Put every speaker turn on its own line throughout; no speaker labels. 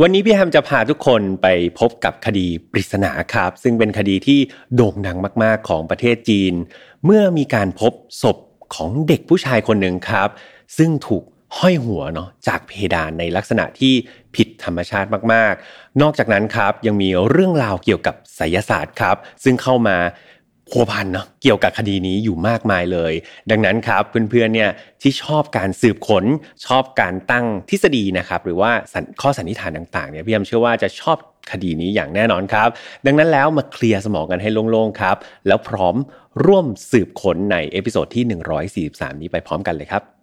วันนี้พี่แฮมจะพาทุกคนไปพบกับคดีปริศนาครับ ซึ่งเป็นคดีที่โด่งดังมาก ๆ ของประเทศจีน เมื่อมีการพบศพของเด็กผู้ชายคนหนึ่งครับ ซึ่งถูกห้อยหัวเนาะจากเพดานในลักษณะที่ผิดธรรมชาติมาก ๆ นอกจากนั้นครับยังมีเรื่องราวเกี่ยวกับไสยศาสตร์ครับ ซึ่งเข้ามา พัวพันเนาะเกี่ยวกับคดีนี้อยู่มากมายเลย ดังนั้นครับเพื่อนๆเนี่ยที่ชอบการสืบค้นชอบการตั้งทฤษฎีนะครับหรือว่าข้อสันนิษฐานต่างๆเนี่ยพี่ยมเชื่อว่าจะชอบคดีนี้อย่างแน่นอนครับ ดังนั้นแล้วมาเคลียร์สมองกันให้โล่งๆครับ แล้วพร้อมร่วมสืบค้นใน episode ที่ 143 นี้ไปพร้อมกันเลยครับ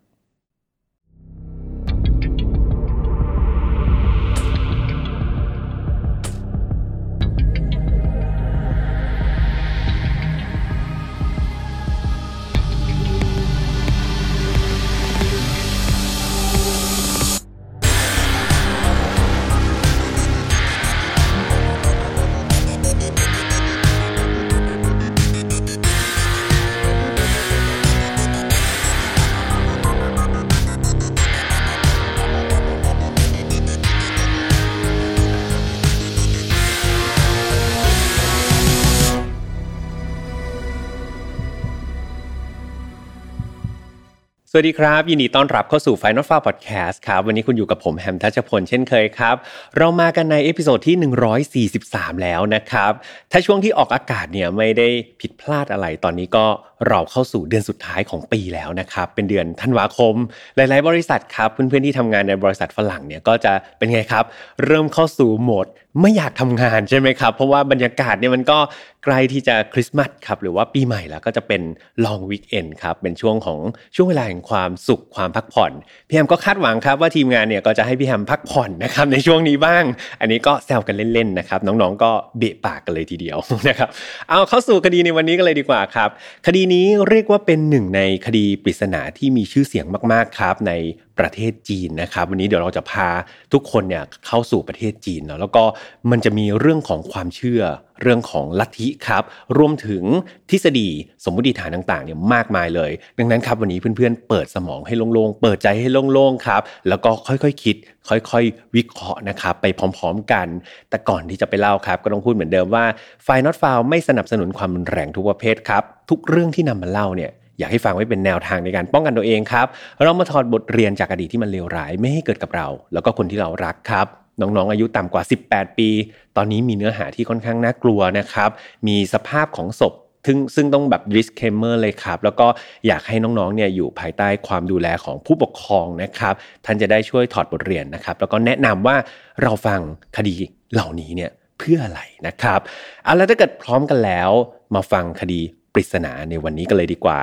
สวัสดีครับ ยินดีต้อนรับเข้าสู่ File Not Found Podcast ครับวันนี้คุณอยู่กับผมแฮมทัชพลเช่นเคยครับ เรามากันใน episode ที่ 143 แล้วนะครับ ถ้าช่วงที่ออกอากาศเนี่ยไม่ได้ผิดพลาดอะไรตอนนี้ก็เราเข้าสู่เดือนสุดท้ายของปีแล้วนะครับ เป็นเดือนธันวาคม หลาย ๆ บริษัทครับ เพื่อน ๆ ที่ทำงานในบริษัทฝรั่งเนี่ยก็จะเป็นไงครับ เริ่มเข้าสู่โหมดไม่อยากทำงานใช่ไหมครับ เพราะว่าบรรยากาศเนี่ยมันก็ใกล้ที่จะคริสต์มาสครับหรือว่าปีใหม่แล้วก็จะเป็นลองวีคเอนครับเป็นช่วงของช่วงเวลาแห่งความสุขความพักผ่อนพี่แฮมก็คาดหวังครับว่าทีมงานเนี่ยก็จะให้พี่แฮมพักผ่อนนะครับในช่วงนี้บ้าง อันนี้ก็แซวกันเล่นๆนะครับน้องๆก็เบะปากกันเลยทีเดียวนะครับเอาเข้าสู่คดีในวันนี้กันเลยดีกว่าครับคดีนี้เรียกว่าเป็นหนึ่งในคดีปริศนาที่มีชื่อเสียงมากๆครับในประเทศจีนนะครับ วันนี้เดี๋ยวเราจะพาทุกคนเนี่ยเข้าสู่ประเทศจีนเนาะแล้วก็มันจะมีเรื่องของความเชื่อ เรื่องของลัทธิครับ รวมถึงทฤษฎีสมมติฐานต่างๆเนี่ยมากมายเลย ดังนั้นครับวันนี้เพื่อนๆ เปิดสมองให้โล่งๆ เปิดใจให้โล่งๆครับ แล้วก็ค่อยๆคคิด ค่อยๆ วิเคราะห์นะครับไปพร้อมๆกัน แต่ก่อนที่จะไปเล่าครับ ก็ต้องพูดเหมือนเดิมว่าไฟนอตฟาวไม่สนับสนุนความรุนแรงทุกประเภทครับทุกเรื่องที่นำมาเล่าเนี่ยอยากให้ฟังไว้เป็นแนวทางในการป้องกันตัวเองครับ เรามาถอดบทเรียนจากอดีตที่มันเลวร้ายไม่ให้เกิดกับเรา แล้วก็คนที่เรารักครับ น้องๆอายุต่ำกว่า 18 ปี ตอนนี้มีเนื้อหาที่ค่อนข้างน่ากลัวนะครับ มีสภาพของศพซึ่งซึ่งต้องแบบ disclaimer เลยครับ แล้วก็อยากให้น้องๆเนี่ยอยู่ภายใต้ความดูแลของผู้ปกครองนะครับ ท่านจะได้ช่วยถอดบทเรียนนะครับ แล้วก็แนะนำว่าเราฟังคดีเหล่านี้เนี่ยเพื่ออะไรนะครับเอาแล้วถ้าเกิดพร้อมกันแล้ว มาฟังคดี ปริศนาในวันนี้กันเลยดีกว่า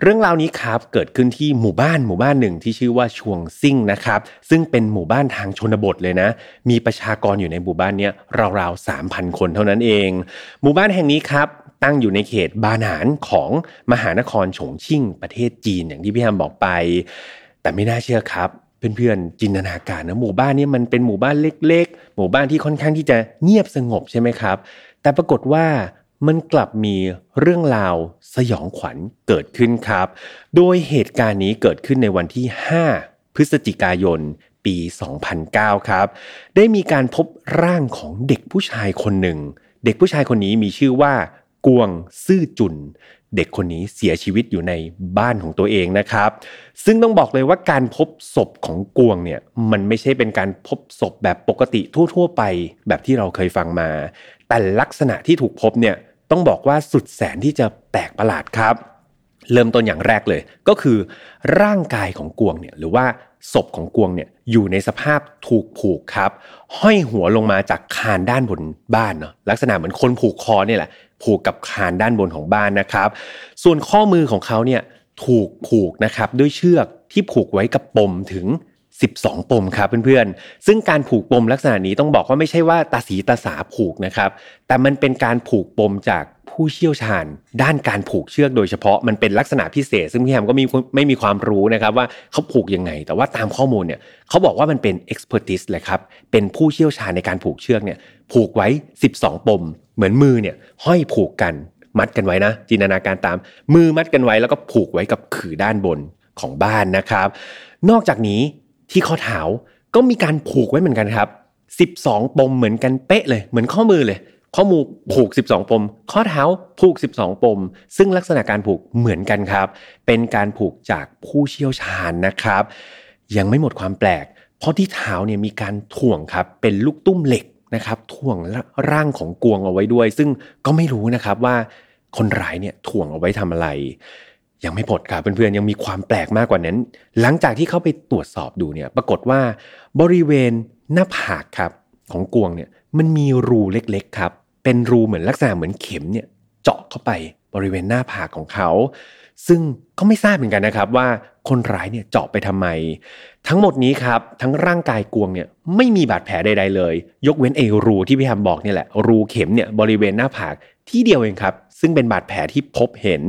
เรื่องราวนี้ครับเกิดขึ้นที่หมู่บ้านหมู่บ้านหนึ่งที่ชื่อว่าชวงซิ่งนะครับ ซึ่งเป็นหมู่บ้านทางชนบทเลยนะ มีประชากรอยู่ในหมู่บ้านนี้ราวๆสามพันคนเท่านั้นเอง หมู่บ้านแห่งนี้ครับตั้งอยู่ในเขตบาหนานของมหานครฉงชิ่งประเทศจีนอย่างที่พี่ฮัมบอกไป แต่ไม่น่าเชื่อครับเพื่อนๆจินตนาการนะหมู่บ้านนี้มันเป็นหมู่บ้านเล็ก ๆ หมู่บ้านที่ค่อนข้างที่จะเงียบสงบใช่ไหมครับ แต่ปรากฏว่า มันกลับมีเรื่องราวสยองขวัญเกิดขึ้นครับ โดยเหตุการณ์นี้เกิดขึ้นในวันที่ 5 พฤศจิกายน ปี 2009 ครับ ได้มีการพบร่างของเด็กผู้ชายคนหนึ่ง เด็กผู้ชายคนนี้มีชื่อว่ากวงซื่อจุน เด็กคนนี้เสียชีวิตอยู่ในบ้านของตัวเองนะครับ ซึ่งต้องบอกเลยว่าการพบศพของกวงเนี่ยมันไม่ใช่เป็นการพบศพแบบปกติทั่ว ๆ ไปแบบที่เราเคยฟังมา แต่ลักษณะที่ถูกพบเนี่ย ต้องบอกว่าสุดแสนที่จะแปลกประหลาดครับ เริ่มต้นอย่างแรกเลย ก็คือร่างกายของกวงเนี่ยหรือว่าศพของกวงเนี่ยอยู่ในสภาพถูกผูกครับ ห้อยหัวลงมาจากคานด้านบนบ้านเนาะลักษณะเหมือนคนผูกคอเนี่ยแหละผูกกับคานด้านบนของบ้านนะครับ ส่วนข้อมือของเขาเนี่ยถูกผูกนะครับด้วยเชือกที่ผูกไว้กับปมถึง 12 ปมครับเพื่อนๆ ซึ่งการผูกปมลักษณะนี้ต้องบอกว่าไม่ใช่ว่าตาสีตาสาผูกนะครับ แต่มันเป็นการผูกปมจากผู้เชี่ยวชาญ ด้านการผูกเชือกโดยเฉพาะมันเป็นลักษณะพิเศษ ซึ่งพี่แฮมก็มีไม่มีความรู้นะครับว่าเขาผูกยังไง แต่ว่าตามข้อมูลเนี่ยเขาบอกว่ามันเป็น expertise เลยครับเป็นผู้เชี่ยวชาญในการผูกเชือกเนี่ยผูกไว้ 12 ปม เหมือนมือเนี่ยห้อยผูกกันมัดกันไว้นะ จินตนาการตาม มือมัดกันไว้แล้วก็ผูกไว้กับขื่อด้านบนของบ้านนะครับ นอกจากนี้ ที่ข้อเท้าก็มีการผูกไว้เหมือนกันครับ 12 ปมเหมือนกันเป๊ะเลย เหมือนข้อมือเลย ข้อมือผูก 12 ปม ข้อเท้าผูก 12 ปม ซึ่งลักษณะการผูกเหมือนกันครับ เป็นการผูกจากผู้เชี่ยวชาญนะครับ ยังไม่หมดความแปลก เพราะที่เท้าเนี่ยมีการถ่วงครับ เป็นลูกตุ้มเหล็กนะครับถ่วงร่างของกวงเอาไว้ด้วย ซึ่งก็ไม่รู้นะครับว่าคนร้ายเนี่ยถ่วงเอาไว้ทำอะไร ยังไม่หมดครับเพื่อนๆยังมีความแปลกมากกว่านั้น หลังจากที่เข้าไปตรวจสอบดูเนี่ยปรากฏว่าบริเวณหน้าผากครับของกวงเนี่ยมันมีรูเล็กๆครับ เป็นรูเหมือนลักษณะเหมือนเข็มเนี่ยเจาะเข้าไปบริเวณหน้าผากของเขา ซึ่งก็ไม่ทราบเหมือนกันนะครับว่าคนร้ายเนี่ยเจาะไปทำไม ทั้งหมดนี้ครับทั้งร่างกายกวงเนี่ยไม่มีบาดแผลใดๆเลย ยกเว้นไอ้รูที่พี่แฮมบอกนี่แหละรูเข็มเนี่ยบริเวณหน้าผากที่เดียวเองครับ ซึ่งเป็นบาดแผลที่พบเห็น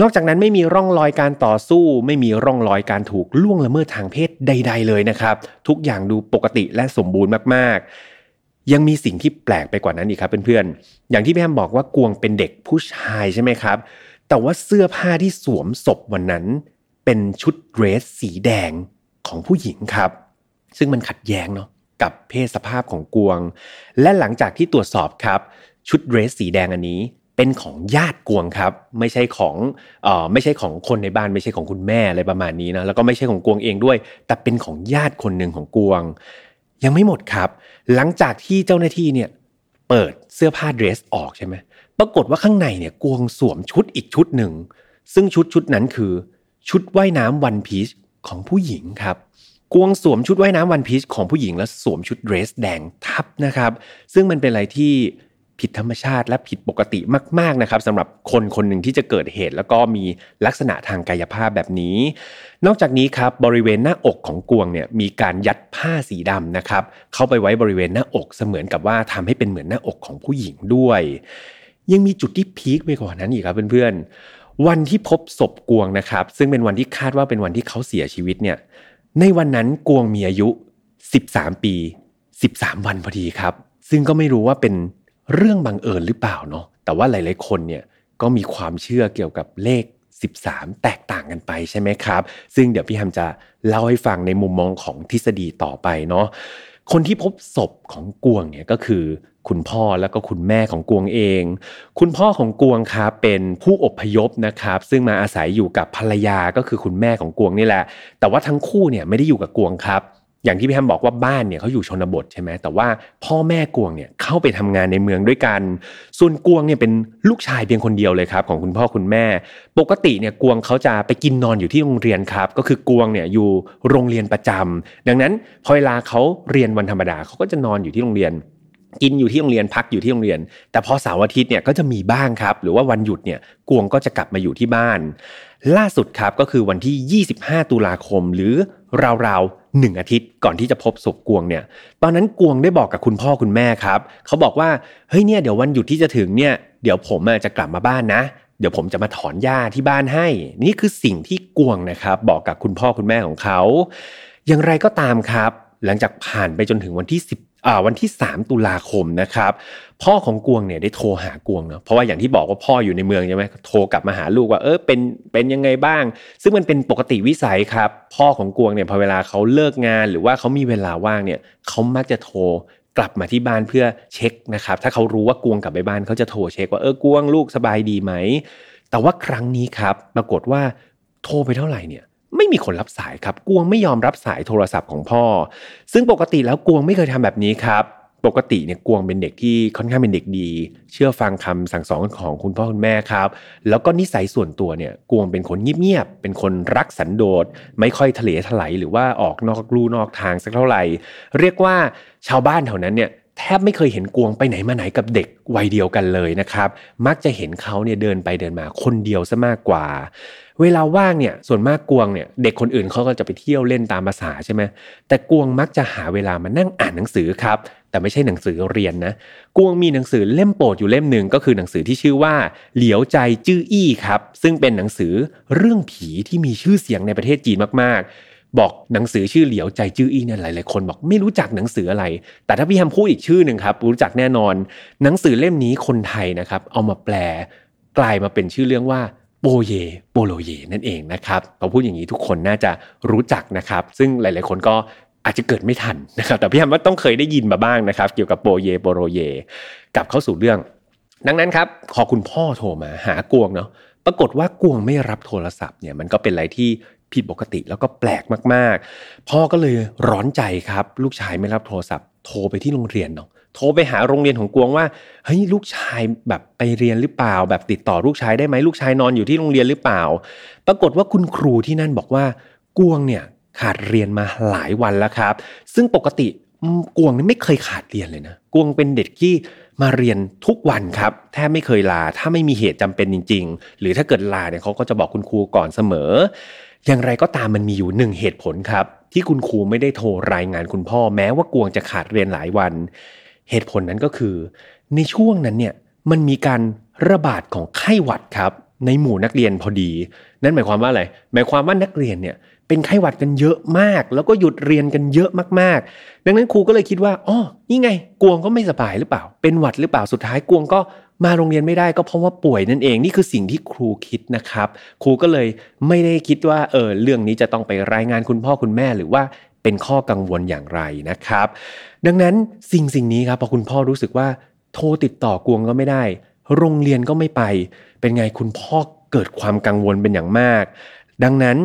นอกจากนั้นไม่มีร่องรอยการต่อสู้ ไม่มีร่องรอยการถูกล่วงละเมิดทางเพศใด ๆ เลยนะครับ ทุกอย่างดูปกติและสมบูรณ์มากๆ ยังมีสิ่งที่แปลกไปกว่านั้นอีกครับเพื่อนๆ อย่างที่พี่แฮมบอกว่ากวงเป็นเด็กผู้ชายใช่ไหมครับ แต่ว่าเสื้อผ้าที่สวมศพวันนั้น เป็นชุดเดรสสีแดงของผู้หญิงครับ ซึ่งมันขัดแย้งเนาะกับเพศสภาพของกวง และหลังจากที่ตรวจสอบครับ ชุดเดรสสีแดงอันนี้ เป็นของญาติกวงครับ ไม่ใช่ของเอ่อไม่ใช่ของคนในบ้านไม่ใช่ของคุณแม่อะไรประมาณนี้นะแล้วก็ไม่ใช่ของกวงเองด้วย แต่เป็นของญาติคนหนึ่งของกวง ยังไม่หมดครับ หลังจากที่เจ้าหน้าที่เนี่ยเปิดเสื้อผ้าเดรสออกใช่ไหมปรากฏว่าข้างในเนี่ยกวงสวมชุดอีกชุดหนึ่ง ซึ่งชุดชุดนั้นคือ ชุดว่ายน้ำวันพีชของผู้หญิงครับกวงสวมชุดว่ายน้ำวันพีชของผู้หญิงแล้วสวมชุดเดรสแดงทับนะครับ ซึ่งมันเป็นอะไรที่ ผิดธรรมชาติและผิดปกติมาก ๆนะครับสำหรับคนคนหนึ่งที่จะเกิดเหตุ แล้วก็มีลักษณะทางกายภาพแบบนี้ นอกจากนี้ครับบริเวณหน้าอกของกวงเนี่ยมีการยัดผ้าสีดำนะครับเข้าไปไว้บริเวณหน้าอกเสมือนกับว่าทำให้เป็นเหมือนหน้าอกของผู้หญิงด้วย ยังมีจุดที่พีคไปกว่านั้นอีกครับเพื่อนๆวันที่พบศพกวงนะครับ ซึ่งเป็นวันที่คาดว่าเป็นวันที่เขาเสียชีวิตเนี่ยในวันนั้นกวงมีอายุ 13 ปี 13 วันพอดีครับ ซึ่งก็ไม่รู้ว่าเป็น เรื่องบังเอิญหรือเปล่าเนาะแต่ว่าหลาย ๆ คนเนี่ยก็มีความเชื่อเกี่ยวกับเลข 13 แตกต่างกันไปใช่ไหมครับ ซึ่งเดี๋ยวพี่ฮัมจะเล่าให้ฟังในมุมมองของทฤษฎีต่อไปเนาะคนที่พบศพของกวงเนี่ยก็คือคุณพ่อแล้วก็คุณแม่ของกวงเอง คุณพ่อของกวงครับเป็นผู้อพยพนะครับ ซึ่งมาอาศัยอยู่กับภรรยาก็คือคุณแม่ของกวงนี่แหละ แต่ว่าทั้งคู่เนี่ยไม่ได้อยู่กับกวงครับ อย่างที่พี่แฮมบอกว่าบ้านเนี่ยเขาอยู่ชนบทใช่ไหมแต่ว่าพ่อแม่กวงเนี่ยเข้าไปทำงานในเมืองด้วยกันส่วนกวงเนี่ยเป็นลูกชายเพียงคนเดียวเลยครับ ของคุณพ่อคุณแม่ ปกติเนี่ยกวงเขาจะไปกินนอนอยู่ที่โรงเรียนครับ ก็คือกวงเนี่ยอยู่โรงเรียนประจำดังนั้นพอเวลาเขาเรียนวันธรรมดาเขาก็จะนอนอยู่ที่โรงเรียน กินอยู่ที่โรงเรียนพักอยู่ที่โรงเรียน แต่พอเสาร์อาทิตย์เนี่ยก็จะมีบ้างครับ หรือว่าวันหยุดเนี่ยกวงก็จะกลับมาอยู่ที่บ้าน ล่าสุดครับก็คือวันที่ 25 ตุลาคมหรือราวๆหนึ่งอาทิตย์ก่อนที่จะพบศพกวงเนี่ย ตอนนั้นกวงได้บอกกับคุณพ่อคุณแม่ครับเขาบอกว่าเฮ้ยเนี่ยเดี๋ยววันหยุดที่จะถึงเนี่ยเดี๋ยวผมจะกลับมาบ้านนะเดี๋ยวผมจะมาถอนหญ้าที่บ้านให้ นี่คือสิ่งที่กวงนะครับ บอกกับคุณพ่อคุณแม่ของเขา อย่างไรก็ตามครับ หลังจากผ่านไปจนถึงวันที่10 วันที่ 3 ตุลาคมนะครับ พ่อของกวงเนี่ยได้โทรหากวงเนาะเพราะว่าอย่างที่บอกว่าพ่ออยู่ในเมืองใช่ไหมโทรกลับมาหาลูกว่าเออเป็นเป็นยังไงบ้าง ซึ่งมันเป็นปกติวิสัยครับ พ่อของกวงเนี่ยพอเวลาเขาเลิกงาน หรือว่าเขามีเวลาว่างเนี่ยเขามักจะโทรกลับมาที่บ้านเพื่อเช็คนะครับ ถ้าเขารู้ว่ากวงกลับไปบ้านเขาจะโทรเช็คว่าเออกวงลูกสบายดีไหมแต่ว่าครั้งนี้ครับ ปรากฏว่าโทรไปเท่าไหร่เนี่ย ไม่มีคนรับสายครับกวงไม่ยอมรับสายโทรศัพท์ของพ่อ ซึ่งปกติแล้วกวงไม่เคยทำแบบนี้ครับ ปกติเนี่ยกวงเป็นเด็กที่ค่อนข้างเป็นเด็กดี เชื่อฟังคำสั่งสอนของคุณพ่อคุณแม่ครับ แล้วก็นิสัยส่วนตัวเนี่ยกวงเป็นคนเงียบๆเป็นคนรักสันโดษไม่ค่อยทะเลถลายหรือว่าออกนอกลู่นอกทางสักเท่าไหร่ เรียกว่าชาวบ้านแถวนั้นเนี่ยแทบไม่เคยเห็นกวงไปไหนมาไหนกับเด็กวัยเดียวกันเลยนะครับ มักจะเห็นเขาเนี่ยเดินไปเดินมาคนเดียวซะมากกว่า เวลาว่างเนี่ยส่วนมากกวงเนี่ยเด็กคนอื่นเขาก็จะไปเที่ยวเล่นตามภาษาใช่ไหมแต่กวงมักจะหาเวลามานั่งอ่านหนังสือครับ แต่ไม่ใช่หนังสือเรียนนะกวงมีหนังสือเล่มโปรดอยู่เล่มหนึ่งก็คือหนังสือที่ชื่อว่าเหลียวใจจื้ออี้ครับ ซึ่งเป็นหนังสือเรื่องผีที่มีชื่อเสียงในประเทศจีนมากๆ บอกหนังสือชื่อเหลียวใจจื้ออี้เนี่ยหลายๆคนบอกไม่รู้จักหนังสืออะไร แต่ถ้าพี่ฮัมพูดอีกชื่อหนึ่งครับรู้จักแน่นอน หนังสือเล่มนี้คนไทยนะครับเอามาแปล กลายมาเป็นชื่อเรื่องว่า โปเยโปโลเยนั่นเองนะครับพอพูดอย่างนี้ทุกคนน่าจะรู้จักนะครับ ซึ่งหลาย ๆ คนก็อาจจะเกิดไม่ทันนะครับแต่พี่แฮมว่าต้องเคยได้ยินมาบ้างนะครับ เกี่ยวกับโปเยโปโรเยกลับเข้าสู่เรื่อง ดังนั้นครับขอคุณพ่อโทรมาหากวงเนาะปรากฏว่ากวงไม่รับโทรศัพท์เนี่ยมันก็เป็นอะไรที่ผิดปกติแล้วก็แปลกมาก ๆ พ่อก็เลยร้อนใจครับ ลูกชายไม่รับโทรศัพท์ โทรไปที่โรงเรียนเนาะ โทรไปหาโรงเรียนของกวงว่าเฮ้ยลูกชายแบบไปเรียนหรือเปล่า แบบติดต่อลูกชายได้ไหมลูกชายนอนอยู่ที่โรงเรียนหรือเปล่า ปรากฏว่าคุณครูที่นั่นบอกว่ากวงเนี่ยขาดเรียนมาหลายวันแล้วครับ ซึ่งปกติกวงนี่ไม่เคยขาดเรียนเลยนะกวงเป็นเด็กที่มาเรียนทุกวันครับแทบไม่เคยลาถ้าไม่มีเหตุจำเป็นจริง ๆ หรือถ้าเกิดลาเนี่ยเขาก็จะบอกคุณครูก่อนเสมอ อย่างไรก็ตามมันมีอยู่หนึ่งเหตุผลครับ ที่คุณครูไม่ได้โทรรายงานคุณพ่อแม้ว่ากวงจะขาดเรียนหลายวัน เหตุผลนั้นก็คือ ในช่วงนั้นเนี่ยมันมีการระบาดของไข้หวัดครับ ในหมู่นักเรียนพอดี นั่นหมายความว่าอะไรหมายความว่านักเรียนเนี่ยเป็นไข้หวัดกันเยอะมาก แล้วก็หยุดเรียนกันเยอะมากๆ ดังนั้นครูก็เลยคิดว่าอ๋อนี่ไง กวงก็ไม่สบายหรือเปล่า เป็นหวัดหรือเปล่าสุดท้ายกวงก็มาโรงเรียนไม่ได้ก็เพราะว่าป่วยนั่นเองนี่คือสิ่งที่ครูคิดนะครับ ครูก็เลยไม่ได้คิดว่าเออเรื่องนี้จะต้องไปรายงานคุณพ่อคุณแม่ หรือว่า เป็นข้อกังวลอย่างไรนะครับ ดังนั้นสิ่งสิ่งนี้ครับพอคุณพ่อรู้สึกว่าโทรติดต่อกวงก็ไม่ได้ โรงเรียนก็ไม่ไป เป็นไงคุณพ่อเกิดความกังวลเป็นอย่างมาก ดังนั้น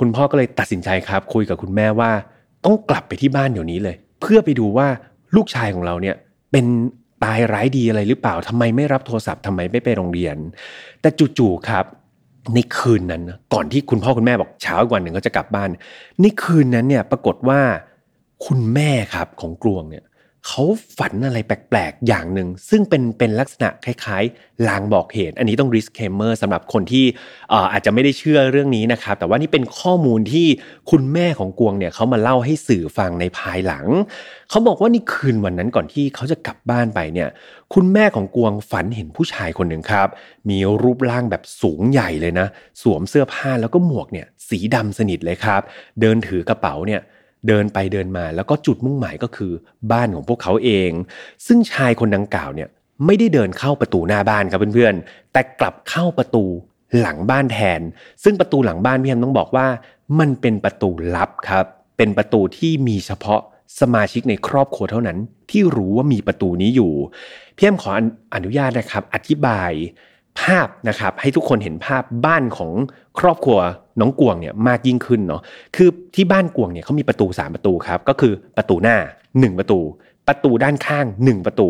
คุณพ่อก็เลยตัดสินใจครับ คุยกับคุณแม่ว่า ต้องกลับไปที่บ้านเดี๋ยวนี้เลย เพื่อไปดูว่าลูกชายของเราเนี่ยเป็นตายร้ายดีอะไรหรือเปล่าทำไมไม่รับโทรศัพท์ทำไมไม่ไปโรงเรียน แต่จู่ๆครับ ในคืนนั้นก่อนที่คุณพ่อคุณแม่บอกเช้าอีกวันหนึ่งเขาจะกลับบ้าน ในคืนนั้นเนี่ยปรากฏว่าคุณแม่ครับของกลวงเนี่ย เขาฝันอะไรแปลกๆ อย่างหนึ่ง ซึ่งเป็นเป็นลักษณะคล้ายๆ ลางบอกเหตุ อันนี้ต้อง disclaimer สำหรับคนที่อาจจะไม่ได้เชื่อเรื่องนี้นะครับ แต่ว่านี่เป็นข้อมูลที่คุณแม่ของกวงเนี่ยเขามาเล่าให้สื่อฟังในภายหลัง เขาบอกว่านี่คืนวันนั้นก่อนที่เขาจะกลับบ้านไปเนี่ย คุณแม่ของกวงฝันเห็นผู้ชายคนหนึ่งครับ มีรูปร่างแบบสูงใหญ่เลยนะ สวมเสื้อผ้าแล้วก็หมวกเนี่ยสีดำสนิทเลยครับ เดินถือกระเป๋าเนี่ย เดินไปเดินมาแล้วก็จุดมุ่งหมายก็คือบ้านของพวกเขาเอง ซึ่งชายคนดังกล่าวเนี่ยไม่ได้เดินเข้าประตูหน้าบ้านครับเพื่อนๆ แต่กลับเข้าประตูหลังบ้านแทน ซึ่งประตูหลังบ้านพี่แฮมต้องบอกว่า มันเป็นประตูลับครับ เป็นประตูที่มีเฉพาะสมาชิกในครอบครัวเท่านั้น ที่รู้ว่ามีประตูนี้อยู่พี่แฮมขออนุญาตนะครับ อธิบาย ภาพนะครับให้ทุกคนเห็นภาพบ้านของครอบครัวน้องกวงเนี่ยมากยิ่งขึ้นเนาะคือที่บ้านกวงเนี่ยเขามีประตู 3 ประตูครับก็คือประตูหน้า 1 ประตู ประตูด้านข้าง 1 ประตู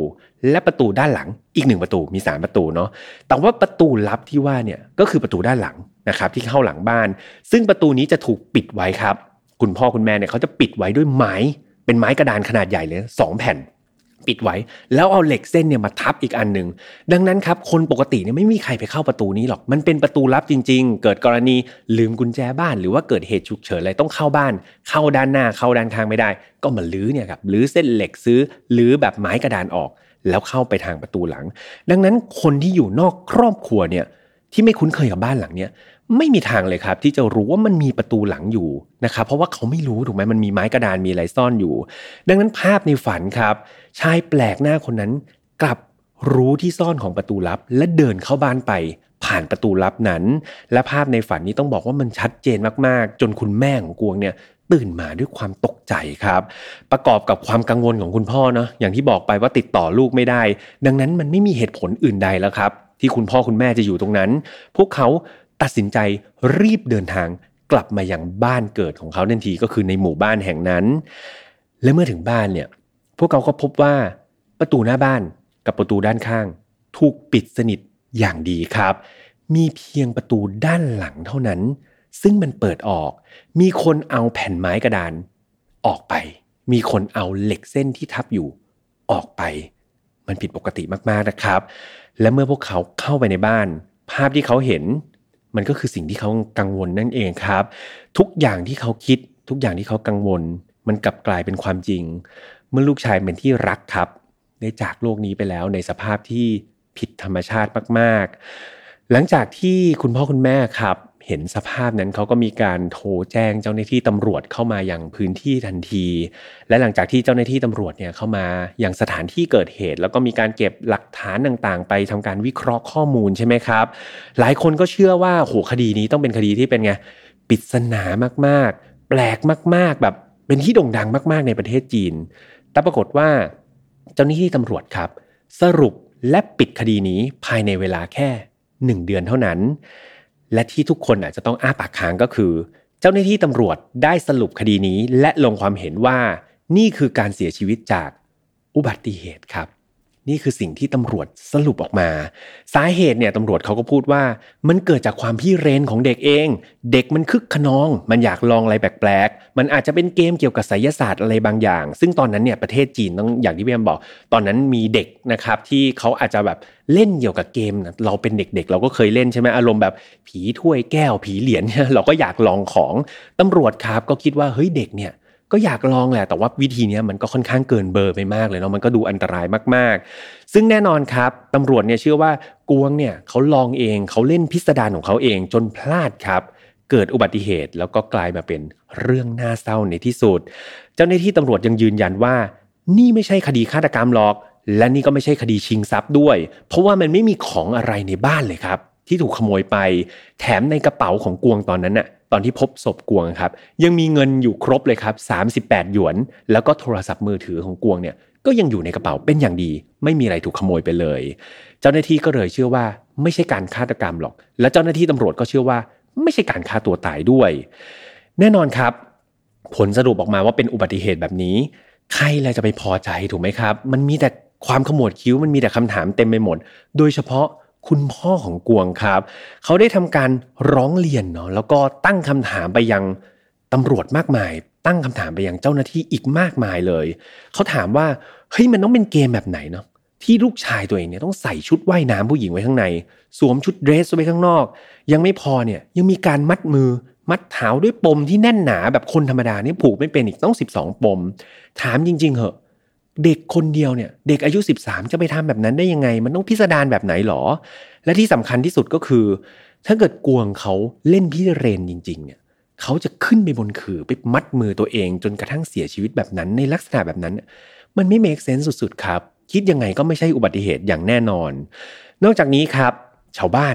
และประตูด้านหลังอีก 1 ประตูมี 3 ประตูเนาะแต่ว่าประตูลับที่ว่าเนี่ยก็คือประตูด้านหลังนะครับที่เข้าหลังบ้าน ซึ่งประตูนี้จะถูกปิดไว้ครับ คุณพ่อคุณแม่เนี่ยเขาจะปิดไว้ด้วยไม้เป็นไม้กระดานขนาดใหญ่เลยสองแผ่น ปิดไว้ แล้วเอาเหล็กเส้นเนี่ยมาทับอีกอันหนึ่งดังนั้นครับคนปกติเนี่ยไม่มีใครไปเข้าประตูนี้หรอกมันเป็นประตูลับจริง ๆ เกิดกรณีลืมกุญแจบ้าน หรือว่าเกิดเหตุฉุกเฉินอะไรต้องเข้าบ้าน เข้าด้านหน้าเข้าด้านข้างไม่ได้ ก็มาลื้อเนี่ยครับลื้อเส้นเหล็กซื้อลื้อแบบไม้กระดานออก แล้วเข้าไปทางประตูหลัง ดังนั้นคนที่อยู่นอกครอบครัวเนี่ยที่ไม่คุ้นเคยกับบ้านหลังเนี้ย ไม่มีทางเลยครับ ที่จะรู้ว่ามันมีประตูหลังอยู่นะครับเพราะว่าเขาไม่รู้ถูกไหมมันมีไม้กระดานมีอะไรซ่อนอยู่ ดังนั้นภาพในฝันครับ ชายแปลกหน้าคนนั้นกลับรู้ที่ซ่อนของประตูลับ และเดินเข้าบ้านไป ผ่านประตูลับนั้น และภาพในฝันนี้ต้องบอกว่ามันชัดเจนมากๆ จนคุณแม่ของกวงเนี่ยตื่นมาด้วยความตกใจครับ ประกอบกับความกังวลของคุณพ่อเนาะอย่างที่บอกไปว่าติดต่อลูกไม่ได้ ดังนั้นมันไม่มีเหตุผลอื่นใดแล้วครับ ที่คุณพ่อคุณแม่จะอยู่ตรงนั้น พวกเขา ตัดสินใจรีบเดินทางกลับมาอยังบ้านเกิดของเขาทันทีก็คือในหมู่บ้านแห่งนั้น และเมื่อถึงบ้านเนี่ย พวกเขาก็พบว่าประตูหน้าบ้านกับประตูด้านข้าง ถูกปิดสนิทอย่างดีครับ มีเพียงประตูด้านหลังเท่านั้น ซึ่งมันเปิดออก มีคนเอาแผ่นไม้กระดาน ออกไป มีคนเอาเหล็กเส้นที่ทับอยู่ ออกไป มันผิดปกติมากๆนะครับ และเมื่อพวกเขาเข้าไปในบ้าน ภาพที่เขาเห็น มันก็คือสิ่งที่เขากังวลนั่นเองครับ ทุกอย่างที่เขาคิด ทุกอย่างที่เขากังวล มันกลับกลายเป็นความจริง เมื่อลูกชายเป็นที่รักครับ ได้จากโลกนี้ไปแล้วในสภาพที่ผิดธรรมชาติมาก ๆ หลังจากที่คุณพ่อคุณแม่ครับ เห็นสภาพนั้นเขาก็มีการโทรแจ้งเจ้าหน้าที่ตำรวจเข้ามาอย่างพื้นที่ทันที และหลังจากที่เจ้าหน้าที่ตำรวจเนี่ยเข้ามาอย่างสถานที่เกิดเหตุ แล้วก็มีการเก็บหลักฐานต่างๆ ไปทำการวิเคราะห์ข้อมูลใช่ไหมครับ หลายคนก็เชื่อว่าโหคดีนี้ต้องเป็นคดีที่เป็นไงปริศนามากๆ แปลกมาก ๆ แบบเป็นที่โด่งดังมาก ๆ ในประเทศจีน แต่ปรากฏว่าเจ้าหน้าที่ตำรวจครับ สรุปและปิดคดีนี้ภายในเวลาแค่หนึ่งเดือนเท่านั้น และที่ทุกคนอาจจะต้องอ้าปากค้างก็คือ เจ้าหน้าที่ตำรวจได้สรุปคดีนี้และลงความเห็นว่า นี่คือการเสียชีวิตจากอุบัติเหตุครับ นี่คือสิ่งที่ตำรวจสรุปออกมา สาเหตุเนี่ยตำรวจเขาก็พูดว่า มันเกิดจากความพี่เรนของเด็กเอง เด็กมันคึกขนอง มันอยากลองอะไรแปลกๆ มันอาจจะเป็นเกมเกี่ยวกับไสยศาสตร์อะไรบางอย่าง ซึ่งตอนนั้นเนี่ยประเทศจีนต้องอย่างที่พี่แอมบอก ตอนนั้นมีเด็กนะครับที่เขาอาจจะแบบเล่นเกี่ยวกับเกมเราเป็นเด็กๆ เราก็เคยเล่นใช่ไหมอารมณ์แบบผีถ้วยแก้วผีเหรียญเนี่ยเราก็อยากลองของตำรวจครับก็คิดว่าเฮ้ยเด็กเนี่ย ก็อยากลองแหละ แต่ว่าวิธีนี้มันก็ค่อนข้างเกินเบอร์ไปมากเลยเนาะมันก็ดูอันตรายมากๆ ซึ่งแน่นอนครับตำรวจเนี่ยเชื่อว่ากวงเนี่ยเขาลองเองเขาเล่นพิสดารของเขาเองจนพลาดครับ เกิดอุบัติเหตุแล้วก็กลายมาเป็นเรื่องน่าเศร้าในที่สุด เจ้าหน้าที่ตำรวจยังยืนยันว่า นี่ไม่ใช่คดีฆาตกรรมหรอก และนี่ก็ไม่ใช่คดีชิงทรัพย์ด้วย เพราะว่ามันไม่มีของอะไรในบ้านเลยครับ ที่ถูกขโมยไป แถมในกระเป๋าของกวงตอนนั้นน่ะตอนที่พบศพกวงครับ ยังมีเงินอยู่ครบเลยครับ 38 หยวน แล้วก็โทรศัพท์มือถือของกวงเนี่ยก็ยังอยู่ในกระเป๋าเป็นอย่างดี ไม่มีอะไรถูกขโมยไปเลย เจ้าหน้าที่ก็เลยเชื่อว่าไม่ใช่การฆาตกรรมหรอก และเจ้าหน้าที่ตำรวจก็เชื่อว่า ไม่ใช่การฆ่าตัวตายด้วย แน่นอนครับ ผลสรุปออกมาว่าเป็นอุบัติเหตุแบบนี้ ใครเลยจะไปพอใจถูกไหมครับ มันมีแต่ความขมวดคิ้วมันมีแต่คำถามเต็มไปหมด โดยเฉพาะ คุณพ่อของกวงครับ เขาได้ทำการร้องเรียนเนาะแล้วก็ตั้งคำถามไปยังตำรวจมากมาย ตั้งคำถามไปยังเจ้าหน้าที่อีกมากมายเลย เขาถามว่าเฮ้ยมันต้องเป็นเกมแบบไหนเนาะที่ลูกชายตัวเองเนี่ยต้องใส่ชุดว่ายน้ำผู้หญิงไว้ข้างใน สวมชุดเดรสไว้ข้างนอก ยังไม่พอเนี่ยยังมีการมัดมือ มัดเท้าด้วยปมที่แน่นหนาแบบคนธรรมดานี่ผูกไม่เป็นอีกต้อง 12 ปม ถามจริง ๆเหอะ เด็กคนเดียวเนี่ยเด็กอายุ 13 จะไปทำแบบนั้นได้ยังไง มันต้องพิสดารแบบไหนหรอ และที่สำคัญที่สุดก็คือ ถ้าเกิดกวงเขาเล่นพิเรนจริง ๆ เนี่ยเขาจะขึ้นไปบนคือไปมัดมือตัวเอง จนกระทั่งเสียชีวิตแบบนั้นในลักษณะแบบนั้น มันไม่เมคเซนส์สุดๆครับ คิดยังไงก็ไม่ใช่อุบัติเหตุอย่างแน่นอน นอกจากนี้ครับ ชาวบ้าน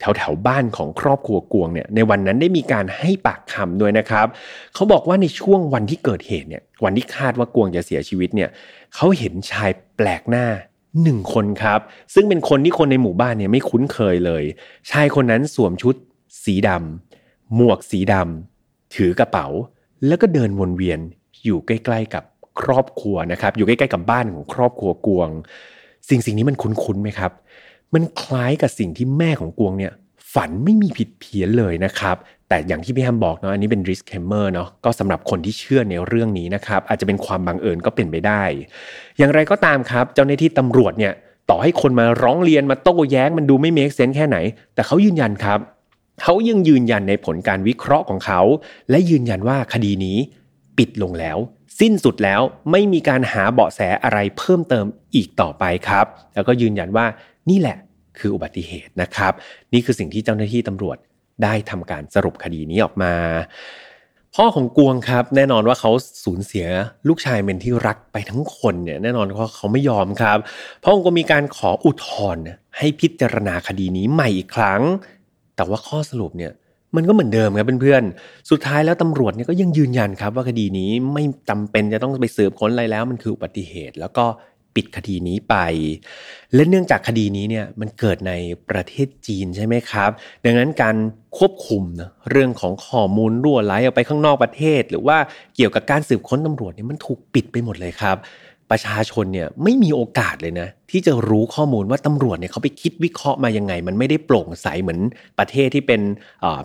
แถวแถวบ้านของครอบครัวกวงเนี่ยในวันนั้นได้มีการให้ปากคำด้วยนะครับ เขาบอกว่าในช่วงวันที่เกิดเหตุเนี่ยวันที่คาดว่ากวงจะเสียชีวิตเนี่ยเขาเห็นชายแปลกหน้าหนึ่งคนครับ ซึ่งเป็นคนที่คนในหมู่บ้านเนี่ยไม่คุ้นเคยเลย ชายคนนั้นสวมชุด สีดำหมวกสีดำถือกระเป๋า แล้วก็เดินวนเวียนอยู่ใกล้ ๆ กับครอบครัวนะครับ อยู่ใกล้ๆกับบ้านของครอบครัวกวง สิ่งสิ่งนี้มันคุ้นๆไหมครับ มันคล้ายกับสิ่งที่แม่ของกวงเนี่ยฝันไม่มีผิดเพี้ยนเลยนะครับ แต่อย่างที่พี่แฮมบอกเนาะอันนี้เป็นริสเคมเมอร์เนาะก็สำหรับคนที่เชื่อในเรื่องนี้นะครับ อาจจะเป็นความบังเอิญก็เป็นไปได้ อย่างไรก็ตามครับ เจ้าหน้าที่ตำรวจเนี่ยต่อให้คนมาร้องเรียนมาโต้แย้งมันดูไม่เมคเซนแค่ไหน แต่เขายืนยันครับเขายังยืนยันในผลการวิเคราะห์ของเขา และยืนยันว่าคดีนี้ปิดลงแล้ว สิ้นสุดแล้วไม่มีการหาเบาะแสอะไรเพิ่มเติมอีกต่อไปครับ แล้วก็ยืนยันว่า นี่แหละคืออุบัติเหตุนะครับ นี่คือสิ่งที่เจ้าหน้าที่ตำรวจได้ทำการสรุปคดีนี้ออกมา พ่อของกวงครับ แน่นอนว่าเขาสูญเสียลูกชายเป็นที่รักไปทั้งคนเนี่ยแน่นอนว่าเขาไม่ยอมครับพ่อองค์ก็มีการขออุทธรณ์ให้พิจารณาคดีนี้ใหม่อีกครั้ง แต่ว่าข้อสรุปเนี่ยมันก็เหมือนเดิมครับเพื่อนๆ สุดท้ายแล้วตำรวจเนี่ยก็ยังยืนยันครับว่าคดีนี้ไม่จาเป็นจะต้องไปสืบค้นอะไรแล้ว มันคืออุบัติเหตุ แล้วก็ ปิดคดีนี้ไป และเนื่องจากคดีนี้เนี่ยมันเกิดในประเทศจีนใช่ไหมครับ ดังนั้นการควบคุมนะเรื่องของข้อมูลรั่วไหลออกไปข้างนอกประเทศ หรือว่าเกี่ยวกับการสืบค้นตำรวจเนี่ยมันถูกปิดไปหมดเลยครับ ประชาชนเนี่ยไม่มีโอกาสเลยนะที่จะรู้ข้อมูลว่าตำรวจเนี่ยเขาไปคิดวิเคราะห์มายังไง มันไม่ได้โปร่งใสเหมือนประเทศที่เป็น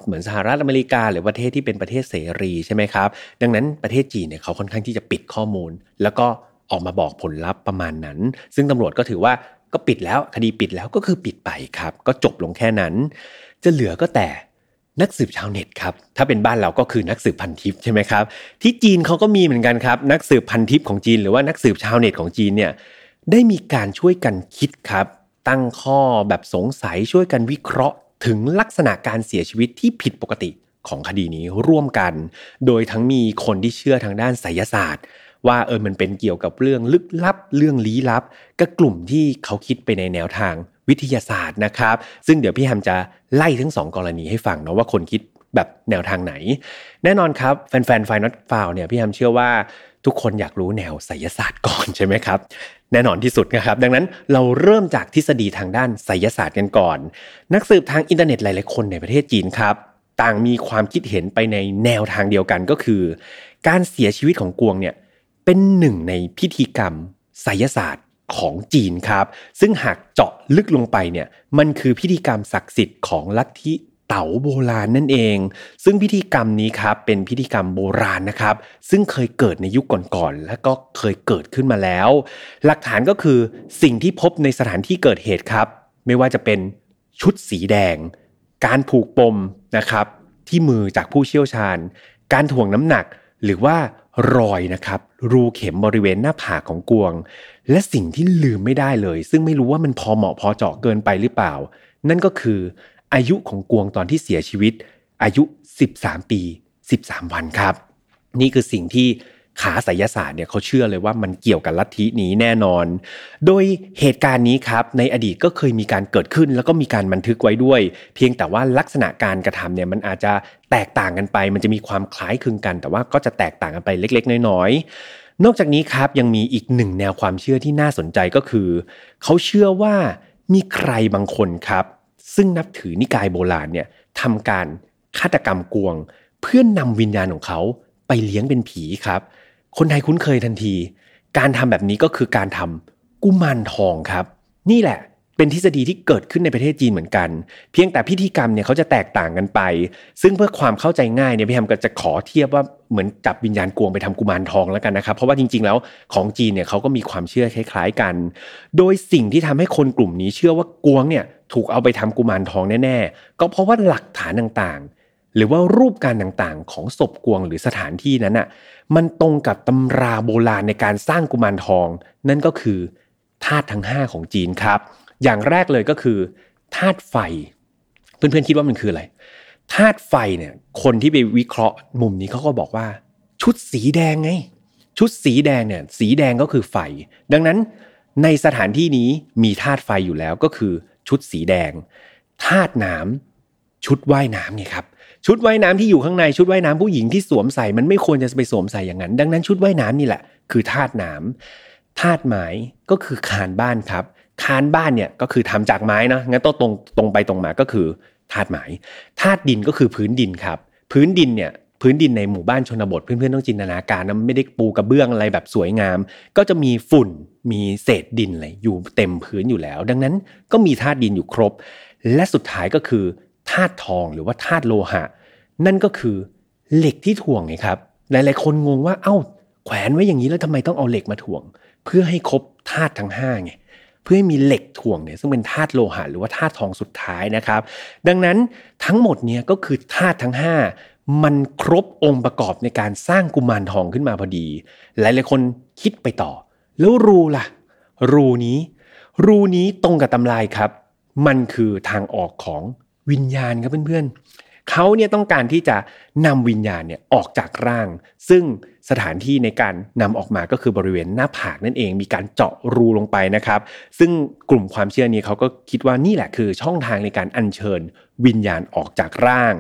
เหมือนสหรัฐอเมริกา หรือประเทศที่เป็นประเทศเสรีใช่ไหมครับ ดังนั้นประเทศจีนเนี่ยเขาค่อนข้างที่จะปิดข้อมูล แล้วก็ ออกมาบอกผลลัพธ์ประมาณนั้น ซึ่งตำรวจก็ถือว่าก็ปิดแล้วคดีปิดแล้วก็คือปิดไปครับ ก็จบลงแค่นั้น จะเหลือก็แต่นักสืบชาวเน็ตครับถ้าเป็นบ้านเราก็คือนักสืบพันทิปใช่ไหมครับที่จีนเขาก็มีเหมือนกันครับ นักสืบพันทิปของจีน หรือว่านักสืบชาวเน็ตของจีนเนี่ยได้มีการช่วยกันคิดครับ ตั้งข้อแบบสงสัยช่วยกันวิเคราะห์ ถึงลักษณะการเสียชีวิตที่ผิดปกติของคดีนี้ร่วมกัน โดยทั้งมีคนที่เชื่อทางด้านไสยศาสตร์ ว่าเออมันเป็นเกี่ยวกับเรื่องลึกลับ เรื่องลี้ลับกับกลุ่มที่เขาคิดไปในแนวทางวิทยาศาสตร์นะครับ ซึ่งเดี๋ยวพี่แฮมจะไล่ทั้งสองกรณีให้ฟังเนาะว่าคนคิดแบบแนวทางไหน แน่นอนครับแฟนๆไฟนอตฟาวเนี่ยพี่แฮมเชื่อว่าทุกคนอยากรู้แนวไสยศาสตร์ก่อนใช่ไหมครับ แน่นอนที่สุดนะครับ ดังนั้นเราเริ่มจากทฤษฎีทางด้านไสยศาสตร์กันก่อน นักสืบทางอินเทอร์เน็ตหลายๆคนในประเทศจีนครับ ต่างมีความคิดเห็นไปในแนวทางเดียวกันก็คือ การเสียชีวิตของกวงเนี่ย เป็นหนึ่งในพิธีกรรมไสยศาสตร์ของจีนครับ ซึ่งหากเจาะลึกลงไปเนี่ยมันคือพิธีกรรมศักดิ์สิทธิ์ของลัทธิเต๋าโบราณนั่นเอง ซึ่งพิธีกรรมนี้ครับเป็นพิธีกรรมโบราณนะครับ ซึ่งเคยเกิดในยุคก่อนๆและก็เคยเกิดขึ้นมาแล้ว หลักฐานก็คือสิ่งที่พบในสถานที่เกิดเหตุครับ ไม่ว่าจะเป็นชุดสีแดง การผูกปมนะครับ ที่มือจากผู้เชี่ยวชาญ การถ่วงน้ำหนัก หรือว่า รอยนะครับ รูเข็มบริเวณหน้าผากของกวง และสิ่งที่ลืมไม่ได้เลย ซึ่งไม่รู้ว่ามันพอเหมาะพอเจาะเกินไปหรือเปล่า นั่นก็คือ อายุของกวงตอนที่เสียชีวิต อายุ 13 ปี 13 วันครับ นี่คือสิ่งที่ ขาไสยศาสตร์เนี่ยเขาเชื่อเลยว่ามันเกี่ยวกับลัทธินี้แน่นอน โดยเหตุการณ์นี้ครับในอดีตก็เคยมีการเกิดขึ้น แล้วก็มีการบันทึกไว้ด้วย เพียงแต่ว่าลักษณะการกระทำเนี่ยมันอาจจะแตกต่างกันไป มันจะมีความคล้ายคลึงกัน แต่ว่าก็จะแตกต่างกันไปเล็ก ๆ น้อยๆนอกจากนี้ครับยังมีอีกหนึ่งแนวความเชื่อที่น่าสนใจก็คือเขาเชื่อว่ามีใครบางคนครับ ซึ่งนับถือนิกายโบราณเนี่ยทำการฆาตกรรมกวง เพื่อนนำวิญญาณของเขา ไปเลี้ยงเป็นผีครับ คนไทยคุ้นเคยทันที การทำแบบนี้ก็คือการทำกุมารทองครับ นี่แหละเป็นทฤษฎีที่เกิดขึ้นในประเทศจีนเหมือนกัน เพียงแต่พิธีกรรมเนี่ยเขาจะแตกต่างกันไป ซึ่งเพื่อความเข้าใจง่ายเนี่ยพี่แฮมก็จะขอเทียบว่าเหมือนจับวิญญาณกวงไปทำกุมารทองแล้วกันนะครับ เพราะว่าจริงๆแล้วของจีนเนี่ยเขาก็มีความเชื่อคล้าย ๆกัน โดยสิ่งที่ทำให้คนกลุ่มนี้เชื่อว่ากวงเนี่ยถูกเอาไปทำกุมารทองแน่ๆ ก็เพราะว่าหลักฐานต่างๆ หรือว่ารูปการต่างๆ ของศพกวงหรือสถานที่นั้นอะมันตรงกับตำราโบราณในการสร้างกุมารทอง นั่นก็คือธาตุทั้ง 5 ของจีนครับ อย่างแรกเลยก็คือธาตุไฟ เพื่อนๆคิดว่ามันคืออะไรธาตุไฟเนี่ยคนที่ไปวิเคราะห์มุมนี้เขาก็บอกว่า ชุดสีแดงไง ชุดสีแดงเนี่ยสีแดงก็คือไฟ ดังนั้นในสถานที่นี้มีธาตุไฟอยู่แล้วก็คือชุดสีแดงธาตุน้ำชุดว่ายน้ำเนี่ยครับ ชุดว่ายน้ำที่อยู่ข้างในชุดว่ายน้ำผู้หญิงที่สวมใส่มันไม่ควรจะไปสวมใส่อย่างนั้น ดังนั้นชุดว่ายน้ำนี่แหละ คือธาตุน้ำธาตุไม้ก็คือคานบ้านครับคานบ้านเนี่ยก็คือทำจากไม้นะงั้นต้องตรงตรงไปตรงมาก็คือธาตุไม้ธาตุดินก็คือพื้นดินครับ พื้นดินเนี่ยพื้นดินในหมู่บ้านชนบทเพื่อนๆต้องจินตนาการนะไม่ได้ปูกระเบื้องอะไรแบบสวยงาม ก็จะมีฝุ่นมีเศษดินอะไรอยู่เต็มพื้นอยู่แล้ว ดังนั้นก็มีธาตุดินอยู่ครบ และสุดท้ายก็คือ ธาตุทองหรือว่าธาตุโลหะ นั่นก็คือเหล็กที่ถ่วงไงครับ หลายๆ คนงงว่าเอ้า แขวนไว้อย่างนี้แล้วทำไมต้องเอาเหล็กมาถ่วง เพื่อให้ครบธาตุทั้งห้าไงเพื่อให้มีเหล็กถ่วงเนี่ยซึ่งเป็นธาตุโลหะหรือว่าธาตุทองสุดท้ายนะครับ ดังนั้นทั้งหมดเนี่ยก็คือธาตุทั้ง 5 มันครบองค์ประกอบในการสร้างกุมารทองขึ้นมาพอดี หลายๆคนคิดไปต่อ แล้วรูล่ะ รูนี้ รูนี้ตรงกับตำรายครับ มันคือทางออกของ วิญญาณครับเพื่อนๆเขาเนี่ยต้องการที่จะนำวิญญาณเนี่ยออกจากร่าง ซึ่งสถานที่ในการนำออกมาก็คือบริเวณหน้าผากนั่นเอง มีการเจาะรูลงไปนะครับ ซึ่งกลุ่มความเชื่อนี้เขาก็คิดว่านี่แหละคือช่องทางในการอัญเชิญวิญญาณออกจากร่าง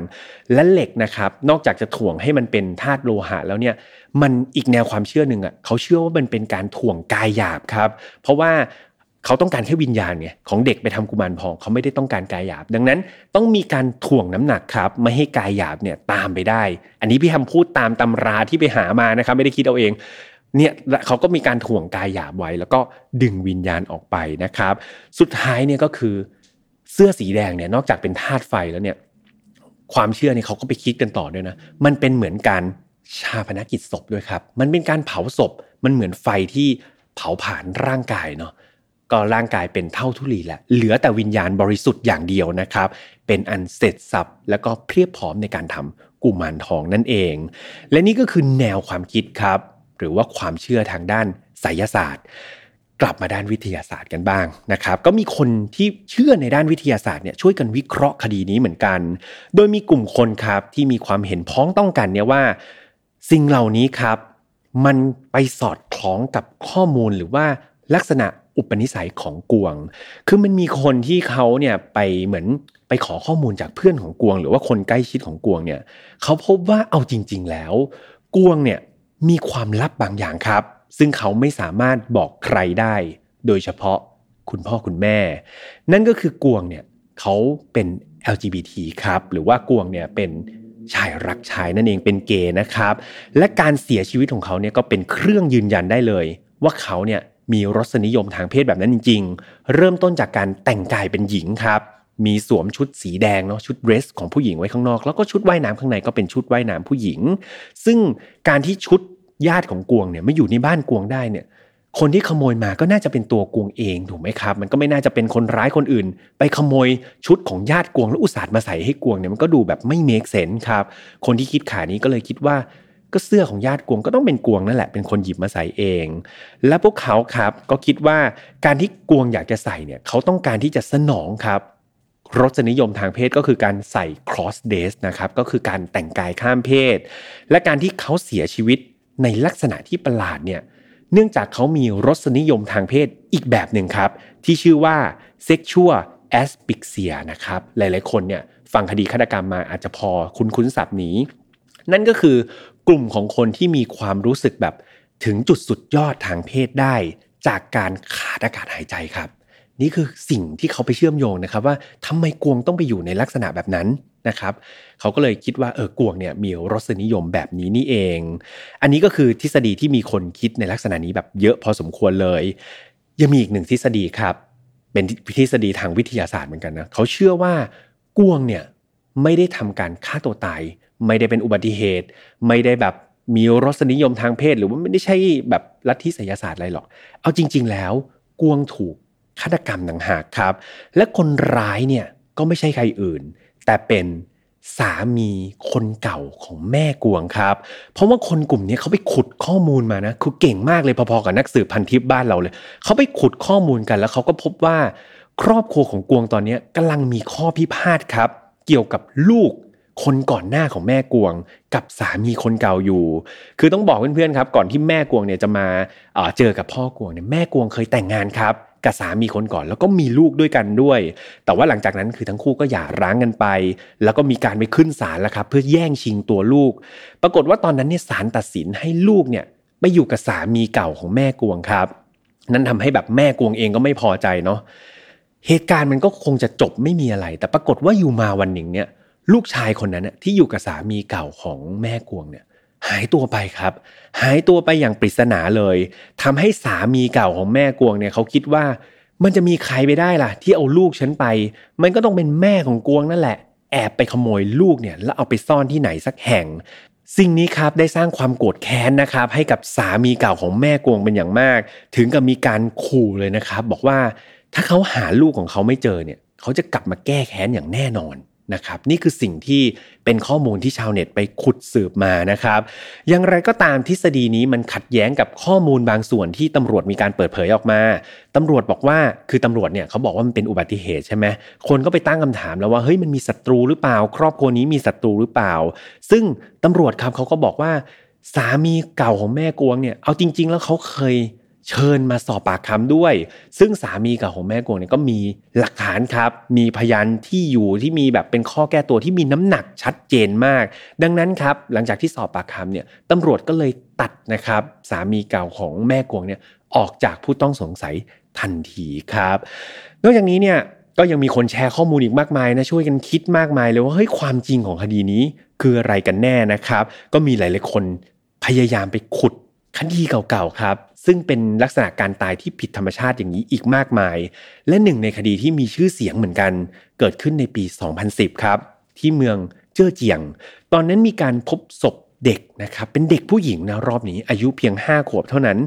และเหล็กนะครับ นอกจากจะถ่วงให้มันเป็นธาตุโลหะแล้วเนี่ยมันอีกแนวความเชื่อหนึ่งอะเขาเชื่อว่ามันเป็นการถ่วงกายหยาบครับ เพราะว่า เขาต้องการแค่วิญญาณไงของเด็กไปทำกุมารทองเขาไม่ได้ต้องการกายหยาบ ดังนั้นต้องมีการถ่วงน้ำหนักครับ ไม่ให้กายหยาบเนี่ยตามไปได้ อันนี้พี่ทำพูดตามตำราที่ไปหามานะครับ ไม่ได้คิดเอาเองเนี่ยเขาก็มีการถ่วงกายหยาบไว้ แล้วก็ดึงวิญญาณออกไปนะครับ สุดท้ายเนี่ยก็คือเสื้อสีแดงเนี่ยนอกจากเป็นธาตุไฟแล้วเนี่ยความเชื่อเนี่ยเขาก็ไปคิดกันต่อด้วยนะ มันเป็นเหมือนการชาพนักกิจศพด้วยครับ มันเป็นการเผาศพ มันเหมือนไฟที่เผาผ่านร่างกายเนาะ ก็ร่างกายเป็นเท่าทุลีแหละ เหลือแต่วิญญาณบริสุทธิ์อย่างเดียวนะครับ เป็นอันเสร็จสับแล้วก็เพียบพร้อมในการทำกุมารทองนั่นเอง และนี่ก็คือแนวความคิดครับ หรือว่าความเชื่อทางด้านไสยศาสตร์ กลับมาด้านวิทยาศาสตร์กันบ้างนะครับ ก็มีคนที่เชื่อในด้านวิทยาศาสตร์เนี่ยช่วยกันวิเคราะห์คดีนี้เหมือนกัน โดยมีกลุ่มคนครับที่มีความเห็นพ้องต้องกันเนี่ยว่า สิ่งเหล่านี้ครับ มันไปสอดคล้องกับข้อมูลหรือว่าลักษณะ อุปนิสัยของกวง คือมันมีคนที่เขาเนี่ยไปเหมือนไปขอข้อมูลจากเพื่อนของกวง หรือว่าคนใกล้ชิดของกวงเนี่ยเขาพบว่าเอาจริง ๆ แล้ว กวงเนี่ยมีความลับบางอย่างครับ ซึ่งเขาไม่สามารถบอกใครได้ โดยเฉพาะคุณพ่อคุณแม่ นั่นก็คือกวงเนี่ยเขาเป็น LGBT ครับ หรือว่ากวงเนี่ยเป็นชายรักชายนั่นเองเป็นเกย์นะครับ และการเสียชีวิตของเขาเนี่ยก็เป็นเครื่องยืนยันได้เลย ว่าเขาเนี่ย มีรสนิยมทางเพศแบบนั้นจริง ๆ เริ่มต้นจากการแต่งกายเป็นหญิงครับ มีสวมชุดสีแดงเนาะชุดเดรสของผู้หญิงไว้ข้างนอก แล้วก็ชุดว่ายน้ำข้างในก็เป็นชุดว่ายน้ำผู้หญิง ซึ่งการที่ชุดญาติของกวงเนี่ยไม่อยู่ในบ้านกวงได้เนี่ยคนที่ขโมยมาก็น่าจะเป็นตัวกวงเองถูกไหมครับ มันก็ไม่น่าจะเป็นคนร้ายคนอื่น ไปขโมยชุดของญาติกวงแล้วอุตส่าห์มาใส่ให้กวงเนี่ยมันก็ดูแบบไม่เมคเซนครับคนที่คิดขานี้ก็เลยคิดว่า ก็เสื้อของญาติกวงก็ต้องเป็นกวงนั่นแหละเป็นคนหยิบมาใส่เอง และพวกเขาครับก็คิดว่าการที่กวงอยากจะใส่เนี่ยเขาต้องการที่จะสนองครับรสนิยมทางเพศก็คือการใส่ cross dress นะครับก็คือการแต่งกายข้ามเพศ และการที่เขาเสียชีวิตในลักษณะที่ประหลาดเนี่ยเนื่องจากเขามีรสนิยมทางเพศอีกแบบหนึ่งครับ ที่ชื่อว่า sexual asphyxia นะครับหลายๆคนเนี่ยฟังคดีฆาตกรรมมาอาจจะพอคุ้นคุ้นศัพท์นี้ นั่นก็คือ กลุ่มของคนที่มีความรู้สึกแบบถึงจุดสุดยอดทางเพศได้ จากการขาดอากาศหายใจครับ นี่คือสิ่งที่เขาไปเชื่อมโยงนะครับว่าทำไมกวงต้องไปอยู่ในลักษณะแบบนั้นนะครับเขาก็เลยคิดว่าเออกวงเนี่ยมีรสนิยมแบบนี้นี่เอง อันนี้ก็คือทฤษฎีที่มีคนคิดในลักษณะนี้แบบเยอะพอสมควรเลย ยังมีอีกหนึ่งทฤษฎีครับ เป็นทฤษฎีทางวิทยาศาสตร์เหมือนกันนะเขาเชื่อว่ากวงเนี่ยไม่ได้ทำการฆ่าตัวตาย ไม่ได้เป็นอุบัติเหตุ ไม่ได้แบบมีรสนิยมทางเพศ หรือว่าไม่ได้ใช่แบบลัทธิศิยศาสตร์อะไรหรอก เอาจริง ๆ แล้วกวงถูกฆาตกรรมต่างหากครับ และคนร้ายเนี่ยก็ไม่ใช่ใครอื่น แต่เป็นสามีคนเก่าของแม่กวงครับ เพราะว่าคนกลุ่มนี้เขาไปขุดข้อมูลมานะ คือเก่งมากเลยพอๆกับนักสืบพันทิพย์บ้านเราเลย เขาไปขุดข้อมูลกันแล้วเขาก็พบว่า ครอบครัวของกวงตอนนี้กำลังมีข้อพิพาทครับ เกี่ยวกับลูก คนก่อนหน้าของแม่กวงกับสามีคนเก่าอยู่ คือต้องบอกเพื่อนๆครับ ก่อนที่แม่กวงเนี่ยจะมาเจอกับพ่อกวงเนี่ยแม่กวงเคยแต่งงานครับกับสามีคนก่อนแล้วก็มีลูกด้วยกันด้วย แต่ว่าหลังจากนั้นคือทั้งคู่ก็หย่าร้างกันไป แล้วก็มีการไปขึ้นศาลแล้วครับ เพื่อแย่งชิงตัวลูก ปรากฏว่าตอนนั้นเนี่ยศาลตัดสินให้ลูกเนี่ยไปอยู่กับสามีเก่าของแม่กวงครับ นั่นทำให้แบบแม่กวงเองก็ไม่พอใจเนาะเหตุการณ์มันก็คงจะจบไม่มีอะไร แต่ปรากฏว่าอยู่มาวันหนึ่งเนี่ย ลูกชายคนนั้นน่ยที่อยู่กับสามีเก่าของแม่กวงเนี่ยหายตัวไปครับ หายตัวไปอย่างปริศนาเลยทำให้สามีเก่าของแม่กวงเนี่ยเขาคิดว่า มันจะมีใครไปได้ล่ะ ที่เอาลูกฉันไป มันก็ต้องเป็นแม่ของกวงนั่นแหละ แอบไปขโมยลูกเนี่ยแล้วเอาไปซ่อนที่ไหนสักแห่ง สิ่งนี้ครับได้สร้างความโกรธแค้นนะครับ ให้กับสามีเก่าของแม่กวงเป็นอย่างมาก ถึงกับมีการขู่เลยนะครับ บอกว่าถ้าเขาหาลูกของเขาไม่เจอเนี่ย เขาจะกลับมาแก้แค้นอย่างแน่นอน นะครับนี่คือสิ่งที่เป็นข้อมูลที่ชาวเน็ตไปขุดสืบมานะครับ อย่างไรก็ตามทฤษฎีนี้มันขัดแย้งกับข้อมูลบางส่วนที่ตำรวจมีการเปิดเผยออกมาตำรวจบอกว่าคือตำรวจเนี่ยเขาบอกว่ามันเป็นอุบัติเหตุใช่ไหมคนก็ไปตั้งคำถามแล้วว่าเฮ้ยมันมีศัตรูหรือเปล่า ครอบครัวนี้มีศัตรูหรือเปล่า ซึ่งตำรวจครับเขาก็บอกว่าสามีเก่าของแม่กวงเนี่ยเอาจริง ๆ แล้วเขาเคย เชิญมาสอบปากคำด้วย ซึ่งสามีกับของแม่กวงเนี่ยก็มีหลักฐานครับ มีพยานที่อยู่ที่มีแบบเป็นข้อแก้ตัวที่มีน้ำหนักชัดเจนมาก ดังนั้นครับหลังจากที่สอบปากคำเนี่ยตำรวจก็เลยตัดนะครับ สามีเก่าของแม่กวงเนี่ยออกจากผู้ต้องสงสัยทันทีครับ นอกจากนี้เนี่ยก็ยังมีคนแชร์ข้อมูลอีกมากมายนะช่วยกันคิดมากมายเลยว่าเฮ้ยความจริงของคดีนี้คืออะไรกันแน่นะครับ ก็มีหลายๆคนพยายามไปขุดคดีเก่าๆครับ ซึ่งเป็นลักษณะการตายที่ผิดธรรมชาติอย่างนี้อีกมากมาย และหนึ่งในคดีที่มีชื่อเสียงเหมือนกัน เกิดขึ้นในปี 2010 ครับ ที่เมืองเจ้อเจียง ตอนนั้นมีการพบศพเด็กนะครับ เป็นเด็กผู้หญิงนะรอบนี้ อายุเพียง 5 ขวบเท่านั้น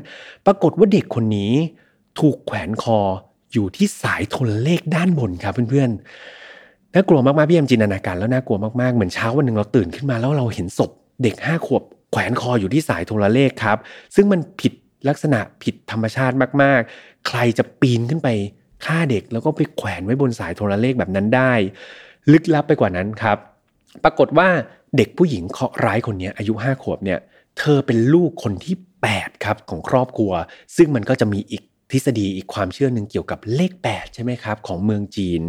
ปรากฏว่าเด็กคนนี้ถูกแขวนคออยู่ที่สายโทรเลขด้านบนครับเพื่อนๆ น่ากลัวมากๆพี่แอมจินตนาการแล้วน่ากลัวมากๆ เหมือนเช้าวันหนึ่งเราตื่นขึ้นมาแล้วเราเห็นศพเด็ก 5 ขวบแขวนคออยู่ที่สายโทรเลขครับ ซึ่งมันผิด ลักษณะผิดธรรมชาติมากๆ ใครจะปีนขึ้นไปฆ่าเด็กแล้วก็ไปแขวนไว้บนสายโทรเลขแบบนั้นได้ ลึกลับไปกว่านั้นครับ ปรากฏว่าเด็กผู้หญิงเคราะห์ร้ายคนนี้อายุ 5 ขวบเนี่ย เธอเป็นลูกคนที่ 8 ครับของครอบครัว ซึ่งมันก็จะมีอีกทฤษฎีอีกความเชื่อหนึ่งเกี่ยวกับเลข 8 ใช่ไหมครับ ของเมืองจีน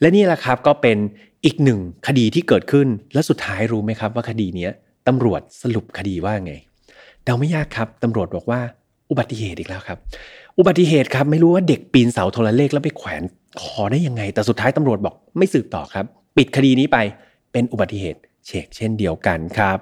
และนี่แหละครับก็เป็นอีกหนึ่งคดีที่เกิดขึ้น และสุดท้ายรู้ไหมครับว่าคดีนี้ตำรวจสรุปคดีว่าไงเดาไม่ยากครับตำรวจบอกว่า อุบัติเหตุอีกแล้วครับ อุบัติเหตุครับไม่รู้ว่าเด็กปีนเสาโทรเลขแล้วไปแขวนคอได้ยังไง แต่สุดท้ายตำรวจบอกไม่สืบต่อครับ ปิดคดีนี้ไปเป็นอุบัติเหตุเชกเช่นเดียวกันครับ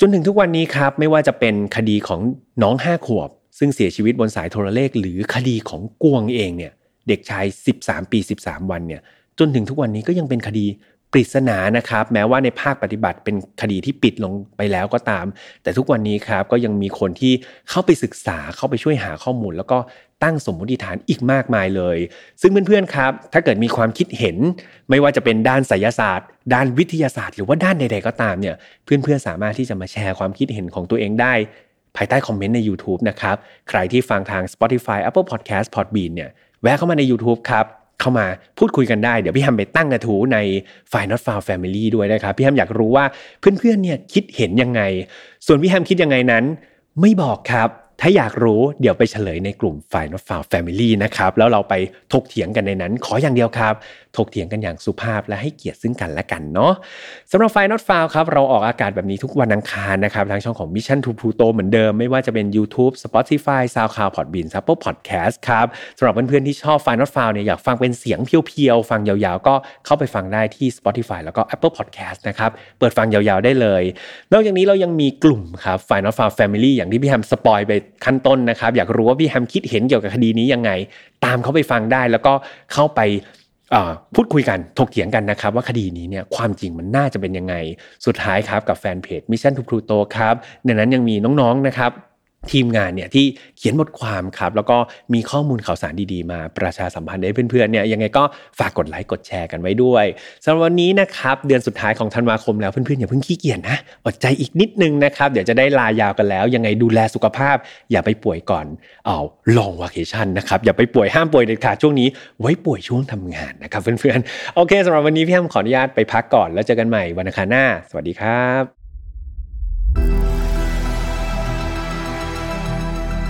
จนถึงทุกวันนี้ครับไม่ว่าจะเป็นคดีของน้องห้าขวบ ซึ่งเสียชีวิตบนสายโทรเลข หรือคดีของกวงเองเนี่ยเด็กชาย 13 ปี 13 วันเนี่ยจนถึงทุกวันนี้ก็ยังเป็นคดี ปริศนานะครับ แม้ว่าในภาคปฏิบัติเป็นคดีที่ปิดลงไปแล้วก็ตาม แต่ทุกวันนี้ครับก็ยังมีคนที่เข้าไปศึกษาเข้าไปช่วยหาข้อมูล แล้วก็ตั้งสมมติฐานอีกมากมายเลย ซึ่งเพื่อนๆครับ ถ้าเกิดมีความคิดเห็น ไม่ว่าจะเป็นด้านไสยศาสตร์ ด้านวิทยาศาสตร์ หรือว่าด้านใดๆก็ตามเนี่ยเพื่อนๆสามารถที่จะมาแชร์ความคิดเห็นของตัวเองได้ ภายใต้คอมเมนต์ใน YouTube นะครับใครที่ฟังทาง Spotify Apple Podcast Podbean เนี่ยแวะเข้ามาใน YouTube ครับ เข้ามาพูดคุยกันได้ เดี๋ยวพี่แฮมไปตั้งกระทู้ใน f i Not f o u n Family ด้วยนะครับ พี่แฮมอยากรู้ว่าเพื่อนๆเนี่ยคิดเห็นยังไง ส่วนพี่แฮมคิดยังไงนั้น ไม่บอกครับ ถ้าอยากรู้เดี๋ยวไปเฉลยในกลุ่มฝ่ายนอตฟาวแฟมิลี่นะครับแล้วเราไปถกเถียงกันในนั้น ขออย่างเดียวครับ ถกเถียงกันอย่างสุภาพและให้เกียรติซึ่งกันและกันเนาะสำหรับ File Not Found ครับเราออกอากาศแบบนี้ทุกวันอังคารนะครับทางช่องของ Mission to Pluto เหมือนเดิมไม่ว่าจะเป็น YouTube Spotify SoundCloud Podbean Apple Podcast ครับสำหรับเพื่อนๆที่ชอบ File Not Found เนี่ยอยากฟังเป็นเสียง pure ๆฟังยาวๆ ก็เข้าไปฟังได้ที่ Spotify แล้วก็ Apple Podcast นะครับเปิดฟังยาวๆได้เลยนอกจากนี้เรายังมีกลุ่มครับ File Not Found Family อย่างที่พี่แฮม spoil ไปข้างต้นนะครับ อยากรู้ว่าพี่แฮมคิดเห็นเกี่ยวกับคดีนี้ยังไง ตามเขาไปฟังได้แล้วก็เข้าไป พูดคุยกันถกเถียงกันนะครับ ว่าคดีนี้เนี่ยความจริงมันน่าจะเป็นยังไง สุดท้ายครับกับแฟนเพจ Mission to Pluto ครับในนั้นยังมีน้องๆนะครับ ทีมงานเนี่ยที่เขียนบทความครับ แล้วก็มีข้อมูลข่าวสารดีๆ มาประชาสัมพันธ์ให้เพื่อนๆเนี่ยยังไงก็ฝากกดไลค์กดแชร์กันไว้ด้วยสำหรับวันนี้นะครับเดือนสุดท้ายของธันวาคมแล้วเพื่อนๆอย่าเพิ่งขี้เกียจนะอดใจอีกนิดนึงนะครับ เดี๋ยวจะได้ลายาวกันแล้ว ยังไงดูแลสุขภาพ อย่าไปป่วยก่อนเอาลองวาเคชั่นนะครับอย่าไปป่วยห้ามป่วยเด็ดขาดช่วงนี้ ไว้ป่วยช่วงทำงานนะครับเพื่อนๆโอเคสำหรับวันนี้พี่แฮมขออนุญาตไปพักก่อนแล้วเจอกันใหม่วันอังคารหน้า สวัสดีครับ